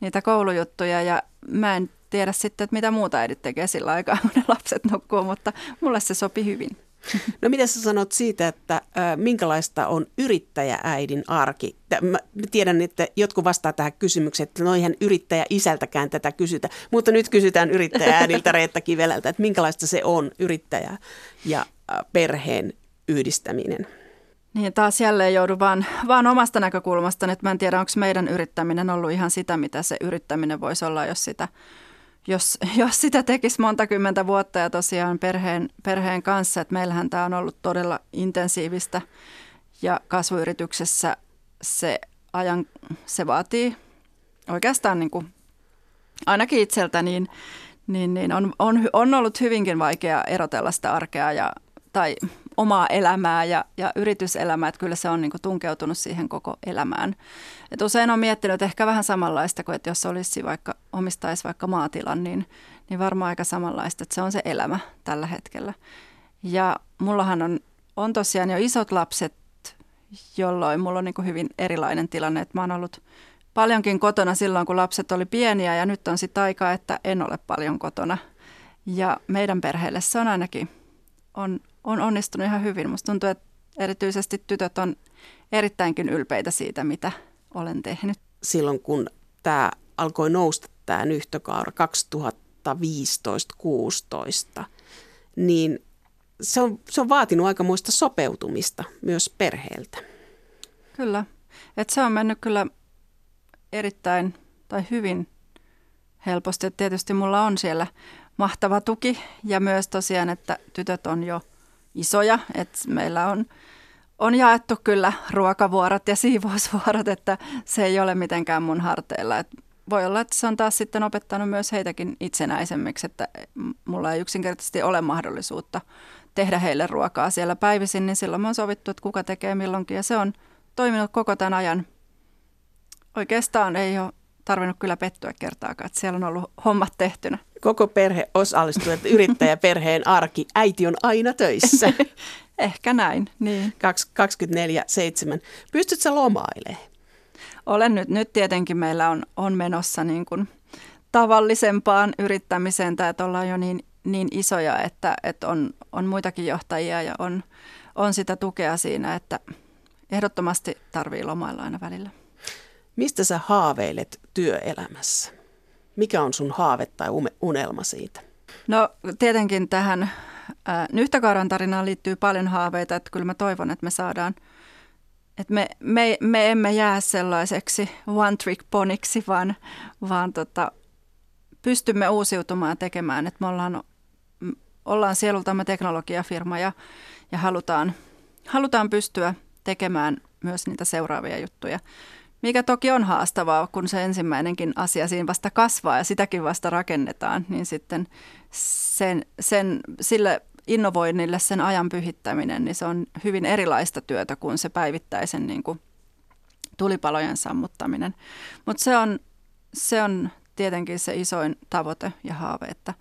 niitä koulujuttuja ja mä en tiedä sitten, että mitä muuta äidit tekee sillä aikaa, kun ne lapset nukkuu, mutta mulle se sopi hyvin. No mitä sä sanot siitä, että äh, minkälaista on yrittäjääidin arki? Mä tiedän, että jotkut vastaa tähän kysymykseen, että no ihan yrittäjä isältäkään tätä kysytä, mutta nyt kysytään yrittäjääidiltä Reetta Kivelältä, että minkälaista se on yrittäjä ja perheen yhdistäminen. Niin, taas jälleen joudun vaan, vaan omasta näkökulmasta, että mä en tiedä, onko meidän yrittäminen ollut ihan sitä, mitä se yrittäminen voisi olla, jos sitä jos, jos sitä tekisi monta kymmentä vuotta ja tosiaan perheen, perheen kanssa, että meillähän tämä on ollut todella intensiivistä ja kasvuyrityksessä se ajan, se vaatii oikeastaan niin kuin ainakin itseltä, niin, niin, niin on, on, on ollut hyvinkin vaikea erotella sitä arkea ja, tai omaa elämää ja, ja yrityselämää, että kyllä se on niin kuin tunkeutunut siihen koko elämään. Et usein on miettinyt että ehkä vähän samanlaista kuin, että jos olisi vaikka, omistaisi vaikka maatilan, niin, niin varmaan aika samanlaista, että se on se elämä tällä hetkellä. Ja mullahan on, on tosiaan jo isot lapset, jolloin mulla on niin kuin hyvin erilainen tilanne, että mä oon ollut paljonkin kotona silloin, kun lapset oli pieniä ja nyt on sitten aika, että en ole paljon kotona. Ja meidän perheelle se on ainakin on, on onnistunut ihan hyvin. Musta tuntuu, että erityisesti tytöt on erittäinkin ylpeitä siitä, mitä olen tehnyt. Silloin kun tämä alkoi nousta tämä nyhtökaura 2015-16, niin se on, se on vaatinut aikamoista sopeutumista myös perheeltä. Kyllä. Et se on mennyt kyllä erittäin tai hyvin helposti. Et tietysti mulla on siellä mahtava tuki ja myös tosiaan, että tytöt on jo isoja, että meillä on, on jaettu kyllä ruokavuorot ja siivousvuorot, että se ei ole mitenkään mun harteilla. Et voi olla, että se on taas sitten opettanut myös heitäkin itsenäisemmiksi, että mulla ei yksinkertaisesti ole mahdollisuutta tehdä heille ruokaa siellä päivisin, niin silloin on sovittu, että kuka tekee milloinkin ja se on toiminut koko tämän ajan. Oikeastaan ei ole tarvinnut kyllä pettyä kertaakaan, että siellä on ollut hommat tehtynä. Koko perhe osallistuu, että yrittäjäperheen arki, äiti on aina töissä. Ehkä näin, niin. 24-7. Pystytkö lomailemaan? Olen nyt, nyt tietenkin meillä on, on menossa niin kuin tavallisempaan yrittämiseen, tai että ollaan jo niin, niin isoja, että, että on, on muitakin johtajia ja on, on sitä tukea siinä, että ehdottomasti tarvii lomailla aina välillä. Mistä sä haaveilet työelämässä? Mikä on sun haave tai unelma siitä? No tietenkin tähän äh, Nyhtäkaaran tarinaan liittyy paljon haaveita, että kyllä mä toivon, että me saadaan, että me, me, me emme jää sellaiseksi one trick poniksi, vaan, vaan tota, pystymme uusiutumaan tekemään, että me ollaan, ollaan sielultamme teknologiafirma ja, ja halutaan, halutaan pystyä tekemään myös niitä seuraavia juttuja. Mikä toki on haastavaa, kun se ensimmäinenkin asia siinä vasta kasvaa ja sitäkin vasta rakennetaan, niin sitten sen, sen, sille innovoinnille sen ajan pyhittäminen, niin se on hyvin erilaista työtä kuin se päivittäisen niin kuin tulipalojen sammuttaminen. Mutta se on, se on tietenkin se isoin tavoite ja haave, että,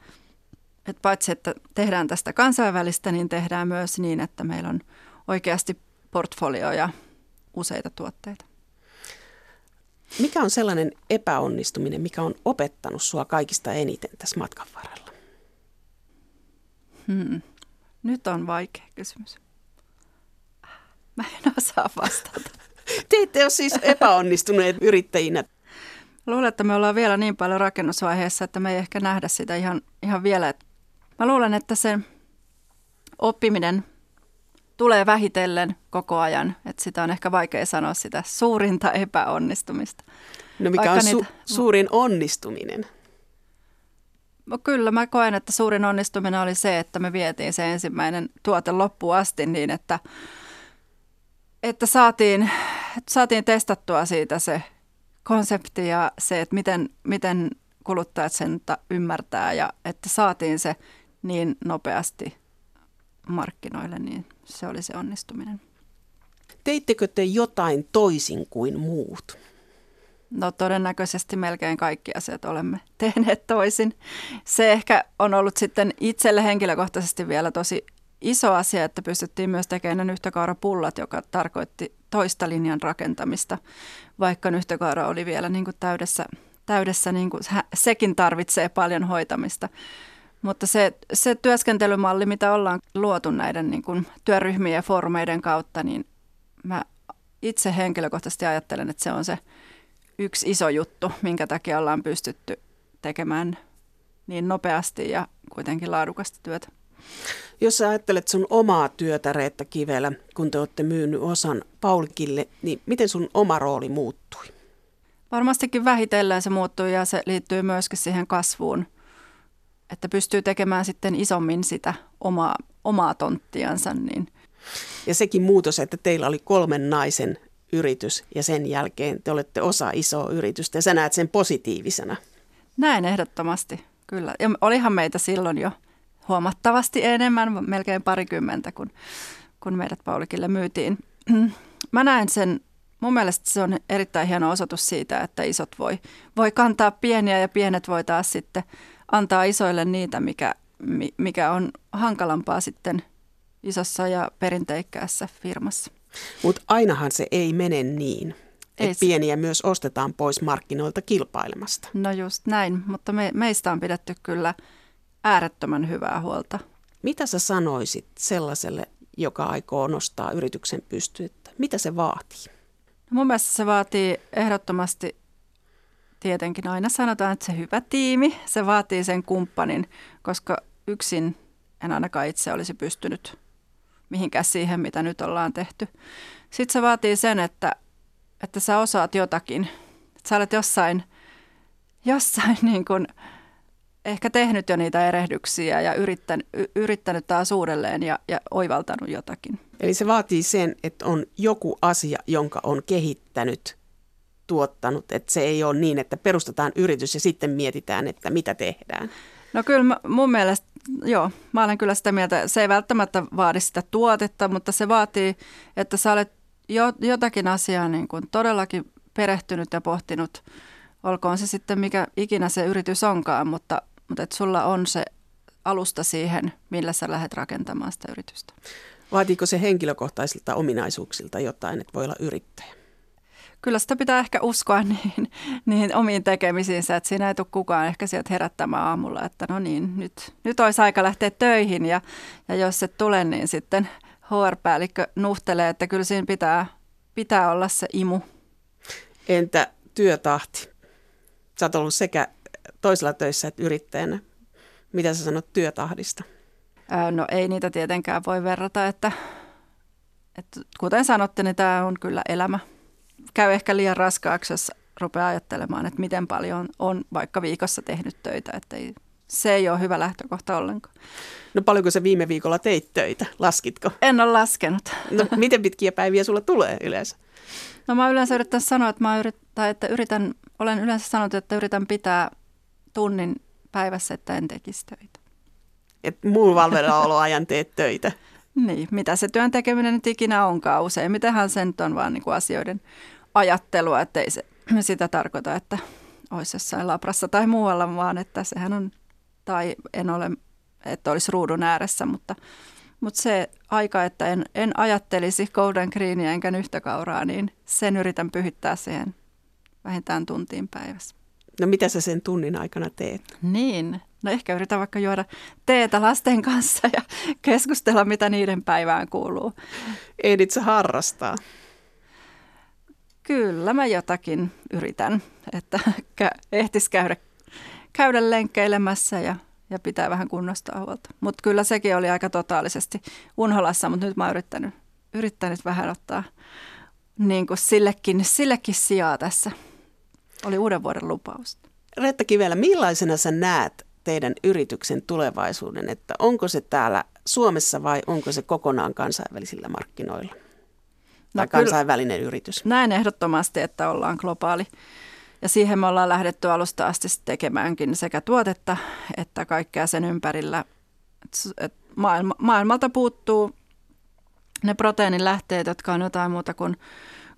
että paitsi että tehdään tästä kansainvälistä, niin tehdään myös niin, että meillä on oikeasti portfolio ja useita tuotteita. Mikä on sellainen epäonnistuminen, mikä on opettanut sua kaikista eniten tässä matkan varrella? Hmm. Nyt on vaikea kysymys. Mä en osaa vastata. Te ette ole siis epäonnistuneet yrittäjinä. Luulen, että me ollaan vielä niin paljon rakennusvaiheessa, että me ei ehkä nähdä sitä ihan, ihan vielä. Mä luulen, että se oppiminen tulee vähitellen koko ajan. Että sitä on ehkä vaikea sanoa sitä suurinta epäonnistumista. No mikä Vaikka on su- niitä... suurin onnistuminen? No kyllä mä koen, että suurin onnistuminen oli se, että me vietiin se ensimmäinen tuote loppuun asti niin, että, että saatiin, saatiin testattua siitä se konsepti ja se, että miten, miten kuluttajat sen ymmärtää ja että saatiin se niin nopeasti markkinoille, niin se oli se onnistuminen. Teittekö te jotain toisin kuin muut? No todennäköisesti melkein kaikki asiat olemme tehneet toisin. Se ehkä on ollut sitten itselle henkilökohtaisesti vielä tosi iso asia, että pystyttiin myös tekemään nyhtökaurapullat, joka tarkoitti toista linjan rakentamista, vaikka nyhtökaura oli vielä niin kuin täydessä, täydessä niin kuin, sekin tarvitsee paljon hoitamista. Mutta se, se työskentelymalli, mitä ollaan luotu näiden niin kuin työryhmien ja foorumeiden kautta, niin mä itse henkilökohtaisesti ajattelen, että se on se yksi iso juttu, minkä takia ollaan pystytty tekemään niin nopeasti ja kuitenkin laadukasta työtä. Jos sä ajattelet sun omaa työtä Reetta Kivelä, kun te olette myynyt osan Paulikille, niin miten sun oma rooli muuttui? Varmastikin vähitellen se muuttui ja se liittyy myöskin siihen kasvuun, että pystyy tekemään sitten isommin sitä omaa, omaa tonttiansa. Niin. Ja sekin muutos, että teillä oli kolmen naisen yritys ja sen jälkeen te olette osa isoa yritystä ja sä näet sen positiivisena. Näin ehdottomasti, kyllä. Ja olihan meitä silloin jo huomattavasti enemmän, melkein parikymmentä, kun, kun meidät Paulikille myytiin. Mä näen sen, mun mielestä se on erittäin hieno osoitus siitä, että isot voi, voi kantaa pieniä ja pienet voi taas sitten antaa isoille niitä, mikä, mikä on hankalampaa sitten isossa ja perinteikkäässä firmassa. Mutta ainahan se ei mene niin. Että pieniä myös ostetaan pois markkinoilta kilpailemasta. No just näin, mutta me, meistä on pidetty kyllä äärettömän hyvää huolta. Mitä sä sanoisit sellaiselle, joka aikoo nostaa yrityksen pystyyn? Mitä se vaatii? No mun mielestä se vaatii ehdottomasti, tietenkin aina sanotaan, että se hyvä tiimi, se vaatii sen kumppanin, koska yksin en ainakaan itse olisi pystynyt mihinkään siihen, mitä nyt ollaan tehty. Sitten se vaatii sen, että, että sä osaat jotakin. Että sä olet jossain, jossain niin kuin ehkä tehnyt jo niitä erehdyksiä ja yrittänyt, yrittänyt taas uudelleen ja, ja oivaltanut jotakin. Eli se vaatii sen, että on joku asia, jonka on kehittänyt, tuottanut. Että se ei ole niin, että perustetaan yritys ja sitten mietitään, että mitä tehdään. No kyllä mun mielestä, joo, mä olen kyllä sitä mieltä, se ei välttämättä vaadi sitä tuotetta, mutta se vaatii, että sä olet jo, jotakin asiaa niin kuin todellakin perehtynyt ja pohtinut, olkoon se sitten mikä ikinä se yritys onkaan, mutta, mutta että sulla on se alusta siihen, millä sä lähdet rakentamaan sitä yritystä. Vaatiiko se henkilökohtaisilta ominaisuuksilta jotain, että voi olla yrittäjä? Kyllä sitä pitää ehkä uskoa niin, niin omiin tekemisiinsä, että siinä ei tule kukaan ehkä sieltä herättämään aamulla, että no niin, nyt, nyt olisi aika lähteä töihin ja, ja jos se tulee, niin sitten HR-päällikkö nuhtelee, että kyllä siinä pitää, pitää olla se imu. Entä työtahti? Sä oot ollut sekä toisella töissä että yrittäjänä. Mitä sä sanot työtahdista? no ei niitä tietenkään voi verrata, että, että kuten sanotte, niin tämä on kyllä elämä käy ehkä liian raskaaksi, jos rupeaa ajattelemaan, että miten paljon on vaikka viikossa tehnyt töitä, että ei, se ei ole hyvä lähtökohta ollenkaan. No paljonko sä viime viikolla teit töitä? Laskitko? En ole laskenut. No miten pitkiä päiviä sulla tulee yleensä? No mä yleensä yritän sanoa, että, mä yrit, tai että yritän, olen yleensä sanonut, että yritän pitää tunnin päivässä, että en tekisi töitä. Et muun valvellaoloajan teet töitä. Niin, mitä se työn tekeminen nyt ikinä onkaan. Useimmitenhan se nyt on vaan niin kuin asioiden ajattelua, että ei se sitä tarkoita, että olisi jossain labrassa tai muualla, vaan että sehän on, tai en ole, että olisi ruudun ääressä, mutta, mutta se aika, että en, en ajattelisi Golden Greenia enkä kauraa, niin sen yritän pyhittää siihen vähintään tuntiin päivässä. No mitä sä sen tunnin aikana teet? Niin, no ehkä yritän vaikka juoda teetä lasten kanssa ja keskustella, mitä niiden päivään kuuluu. Ehdit sä harrastaa? Kyllä mä jotakin yritän, että ehtis käydä, käydä lenkkeilemässä ja, ja pitää vähän kunnostaa huolta. Mutta kyllä sekin oli aika totaalisesti unholassa, mutta nyt mä oon yrittänyt, yrittänyt vähän ottaa niin kuin sillekin, sillekin sijaa tässä. Oli uuden vuoden lupaus. Reetta Kivelä, millaisena sä näet teidän yrityksen tulevaisuuden, että onko se täällä Suomessa vai onko se kokonaan kansainvälisillä markkinoilla? No tai kansainvälinen yritys. Näen ehdottomasti, että ollaan globaali. Ja siihen me ollaan lähdetty alusta asti tekemäänkin sekä tuotetta että kaikkea sen ympärillä. Et maailma, maailmalta puuttuu ne proteiinin lähteet, jotka on jotain muuta kuin,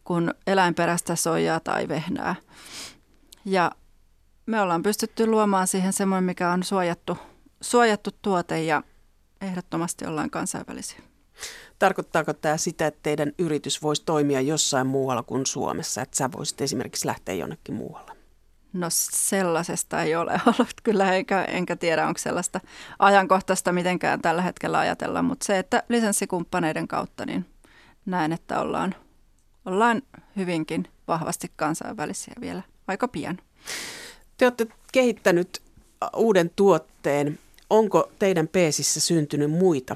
kuin eläinperäistä soijaa tai vehnää. Ja me ollaan pystytty luomaan siihen semmoinen, mikä on suojattu, suojattu tuote ja ehdottomasti ollaan kansainvälisiä. Tarkoittaako tämä sitä, että teidän yritys voisi toimia jossain muualla kuin Suomessa, että sä voisit esimerkiksi lähteä jonnekin muualle? No sellaisesta ei ole ollut kyllä, enkä, enkä tiedä onko sellaista ajankohtaista mitenkään tällä hetkellä ajatella, mutta se, että lisenssikumppaneiden kautta niin näen, että ollaan, ollaan hyvinkin vahvasti kansainvälisiä vielä aika pian. Te olette kehittänyt uuden tuotteen. Onko teidän peesissä syntynyt muita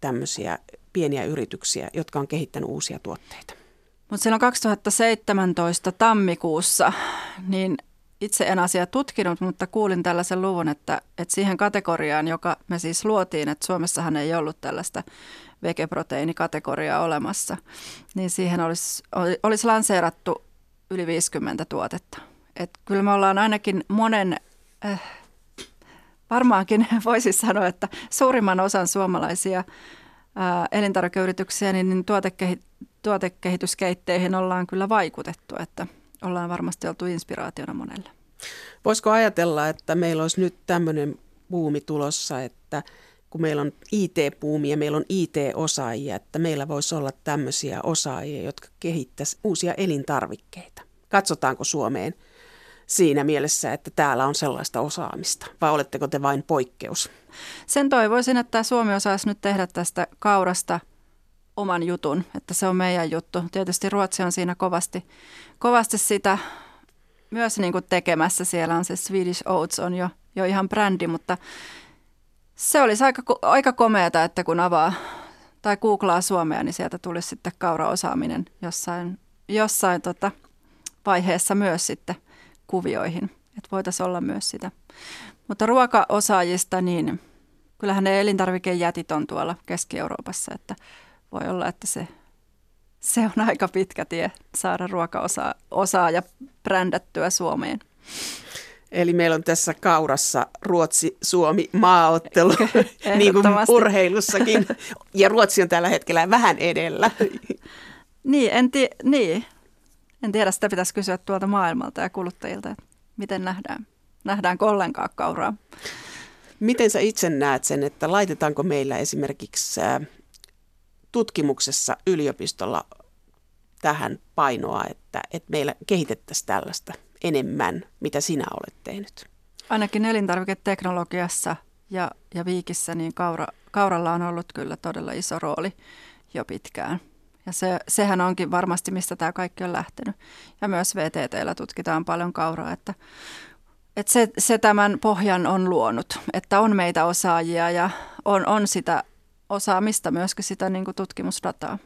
tämmöisiä pieniä yrityksiä, jotka on kehittänyt uusia tuotteita? Mutta silloin 2017 tammikuussa, niin itse en asiaa tutkinut, mutta kuulin tällaisen luvun, että, että siihen kategoriaan, joka me siis luotiin, että Suomessahan ei ollut tällaista vegeproteiinikategoriaa olemassa, niin siihen olisi, olisi lanseerattu yli 50 tuotetta. Et kyllä me ollaan ainakin monen, äh, varmaankin voisi sanoa, että suurimman osan suomalaisia äh, elintarvikeyrityksiä, niin, niin tuotekehi, tuotekehityskeitteihin ollaan kyllä vaikutettu, että ollaan varmasti oltu inspiraationa monelle. Voisiko ajatella, että meillä olisi nyt tämmöinen buumi tulossa, että kun meillä on IT-puumi ja meillä on IT-osaajia, että meillä voisi olla tämmöisiä osaajia, jotka kehittäisivät uusia elintarvikkeita. Katsotaanko Suomeen siinä mielessä, että täällä on sellaista osaamista, vai oletteko te vain poikkeus? Sen toivoisin, että Suomi osaisi nyt tehdä tästä kaurasta oman jutun, että se on meidän juttu. Tietysti Ruotsi on siinä kovasti, kovasti sitä myös niin kuin tekemässä. Siellä on se Swedish Oats on jo, jo ihan brändi, mutta se olisi aika, aika komeata, että kun avaa tai googlaa Suomea, niin sieltä tulisi sitten kauraosaaminen jossain, jossain tota vaiheessa myös sitten kuvioihin. Että voitaisiin olla myös sitä. Mutta ruokaosaajista, niin kyllähän ne elintarvikejätit on tuolla Keski-Euroopassa, että voi olla, että se, se on aika pitkä tie saada ruokaosaa ja brändättyä Suomeen. Eli meillä on tässä kaurassa Ruotsi-Suomi maaottelu, niin kuin urheilussakin. Ja Ruotsi on tällä hetkellä vähän edellä. niin, en, ti- niin, en tiedä, sitä pitäisi kysyä tuolta maailmalta ja kuluttajilta, että miten nähdään. Nähdäänkö ollenkaan kauraa? Miten sä itse näet sen, että laitetaanko meillä esimerkiksi tutkimuksessa yliopistolla tähän painoa, että, että meillä kehitettäisiin tällaista enemmän, mitä sinä olet tehnyt? Ainakin elintarviketeknologiassa ja, ja Viikissä, niin kaura, kauralla on ollut kyllä todella iso rooli jo pitkään. Ja se, sehän onkin varmasti, mistä tämä kaikki on lähtenyt. Ja myös VTTllä tutkitaan paljon kauraa, että, että se, se tämän pohjan on luonut, että on meitä osaajia ja on, on sitä osaamista, myöskin sitä niin kuin tutkimusdataa.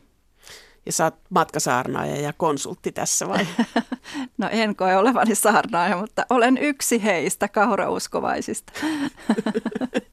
Ja sä oot matkasaarnaaja ja konsultti tässä vai? no en koe olevani saarnaaja, mutta olen yksi heistä kaurauskovaisista.